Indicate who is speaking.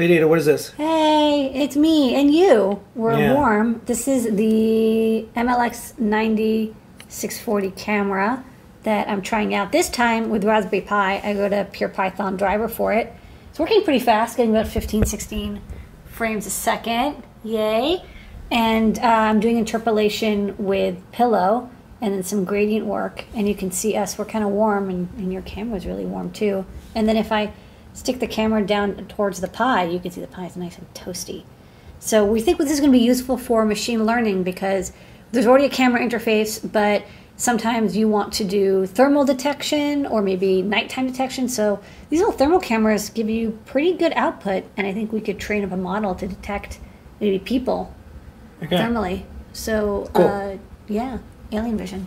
Speaker 1: Lady Ada, what is this?
Speaker 2: Hey, it's me and you. We're
Speaker 1: Yeah.
Speaker 2: warm. This is the MLX 90 640 camera that I'm trying out. This time with Raspberry Pi, I got a Pure Python driver for it. It's working pretty fast, getting about 15, 16 frames a second. Yay. And uh, I'm doing interpolation with Pillow and then some gradient work. And you can see us, we're kind of warm, and, and your camera's really warm too. And then if I stick the camera down towards the Pi, you can see the Pi is nice and toasty. So we think this is going to be useful for machine learning because there's already a camera interface, but sometimes you want to do thermal detection or maybe nighttime detection. So these little thermal cameras give you pretty good output, and I think we could train up a model to detect maybe people
Speaker 1: Okay.
Speaker 2: thermally. So
Speaker 1: Cool.
Speaker 2: uh, yeah, alien vision.